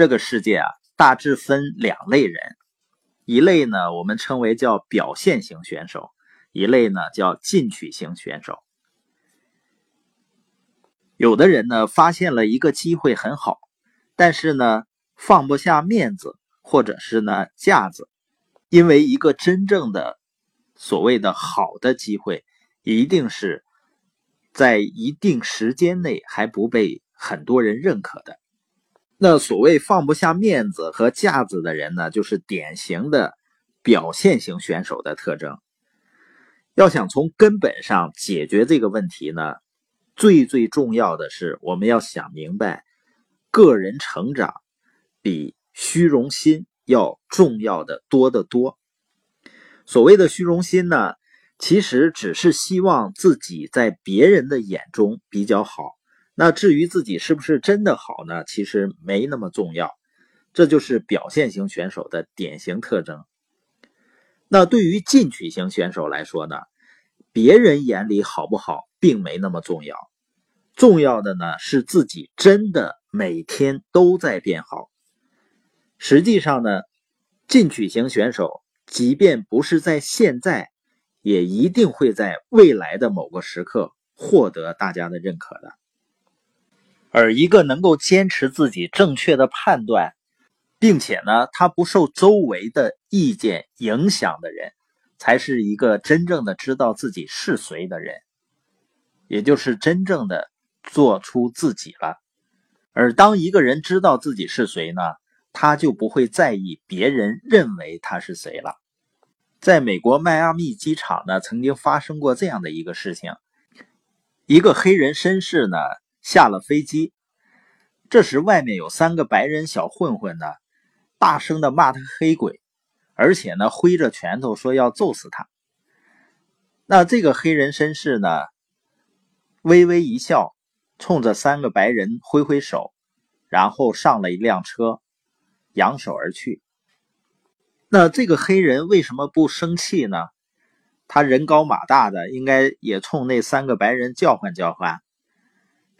这个世界啊，大致分两类人，一类呢，我们称为叫表现型选手，一类呢叫进取型选手。有的人呢，发现了一个机会很好，但是呢，放不下面子，或者是呢架子，因为一个真正的所谓的好的机会，一定是在一定时间内还不被很多人认可的。那所谓放不下面子和架子的人呢，就是典型的表现型选手的特征。要想从根本上解决这个问题呢？最最重要的是，我们要想明白，个人成长比虚荣心要重要的多得多。所谓的虚荣心呢，其实只是希望自己在别人的眼中比较好。那至于自己是不是真的好呢？其实没那么重要。这就是表现型选手的典型特征。那对于进取型选手来说呢，别人眼里好不好，并没那么重要。重要的呢是自己真的每天都在变好。实际上呢，进取型选手即便不是在现在，也一定会在未来的某个时刻获得大家的认可的。而一个能够坚持自己正确的判断，并且呢，他不受周围的意见影响的人，才是一个真正的知道自己是谁的人，也就是真正的。做出自己了，而当一个人知道自己是谁呢，他就不会在意别人认为他是谁了。在美国迈阿密机场呢，曾经发生过这样的一个事情：一个黑人绅士呢下了飞机，这时外面有三个白人小混混呢，大声的骂他黑鬼，而且呢挥着拳头说要揍死他。那这个黑人绅士呢，微微一笑。冲着三个白人挥挥手，然后上了一辆车，扬手而去。那这个黑人为什么不生气呢？他人高马大的，应该也冲那三个白人叫唤叫唤。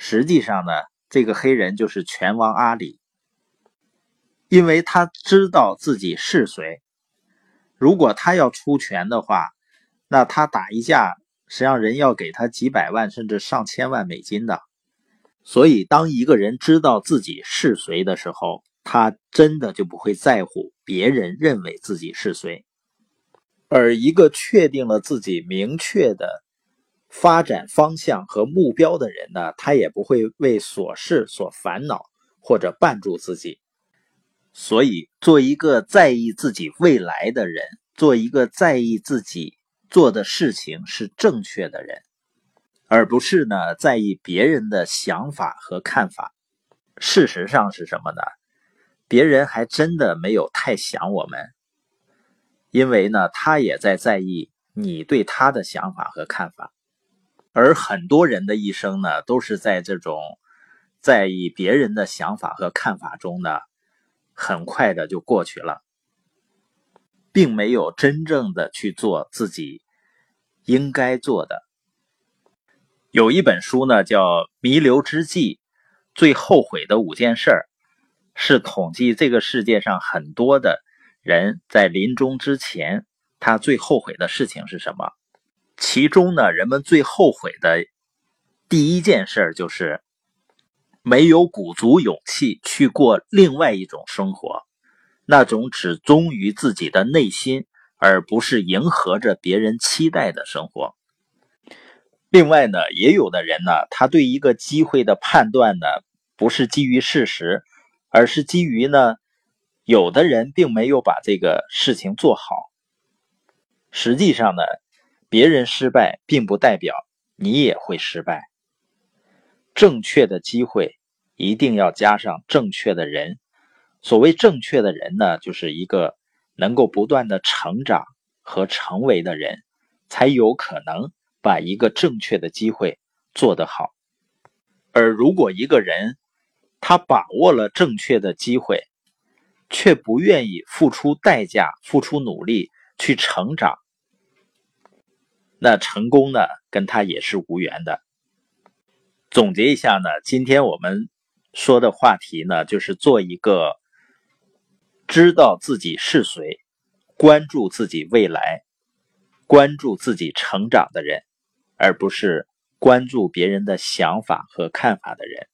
实际上呢，这个黑人就是拳王阿里，因为他知道自己是谁。如果他要出拳的话，那他打一架，实际上人要给他几百万甚至上千万美金的。所以，当一个人知道自己是谁的时候，他真的就不会在乎别人认为自己是谁。而一个确定了自己明确的发展方向和目标的人呢，他也不会为琐事所烦恼或者绊住自己。所以，做一个在意自己未来的人，做一个在意自己做的事情是正确的人。而不是呢，在意别人的想法和看法。事实上是什么呢？别人还真的没有太想我们，因为呢，他也在在意你对他的想法和看法。而很多人的一生呢，都是在这种在意别人的想法和看法中呢，很快的就过去了，并没有真正的去做自己应该做的。有一本书呢，叫《弥留之际最后悔的五件事》，是统计这个世界上很多的人在临终之前，他最后悔的事情是什么。其中呢，人们最后悔的第一件事就是没有鼓足勇气去过另外一种生活，那种只忠于自己的内心，而不是迎合着别人期待的生活。另外呢，也有的人呢，他对一个机会的判断呢，不是基于事实，而是基于呢，有的人并没有把这个事情做好。实际上呢，别人失败并不代表你也会失败。正确的机会一定要加上正确的人。所谓正确的人呢，就是一个能够不断的成长和成为的人，才有可能。把一个正确的机会做得好，而如果一个人他把握了正确的机会，却不愿意付出代价、付出努力去成长，那成功呢，跟他也是无缘的。总结一下呢，今天我们说的话题呢，就是做一个知道自己是谁，关注自己未来，关注自己成长的人，而不是关注别人的想法和看法的人。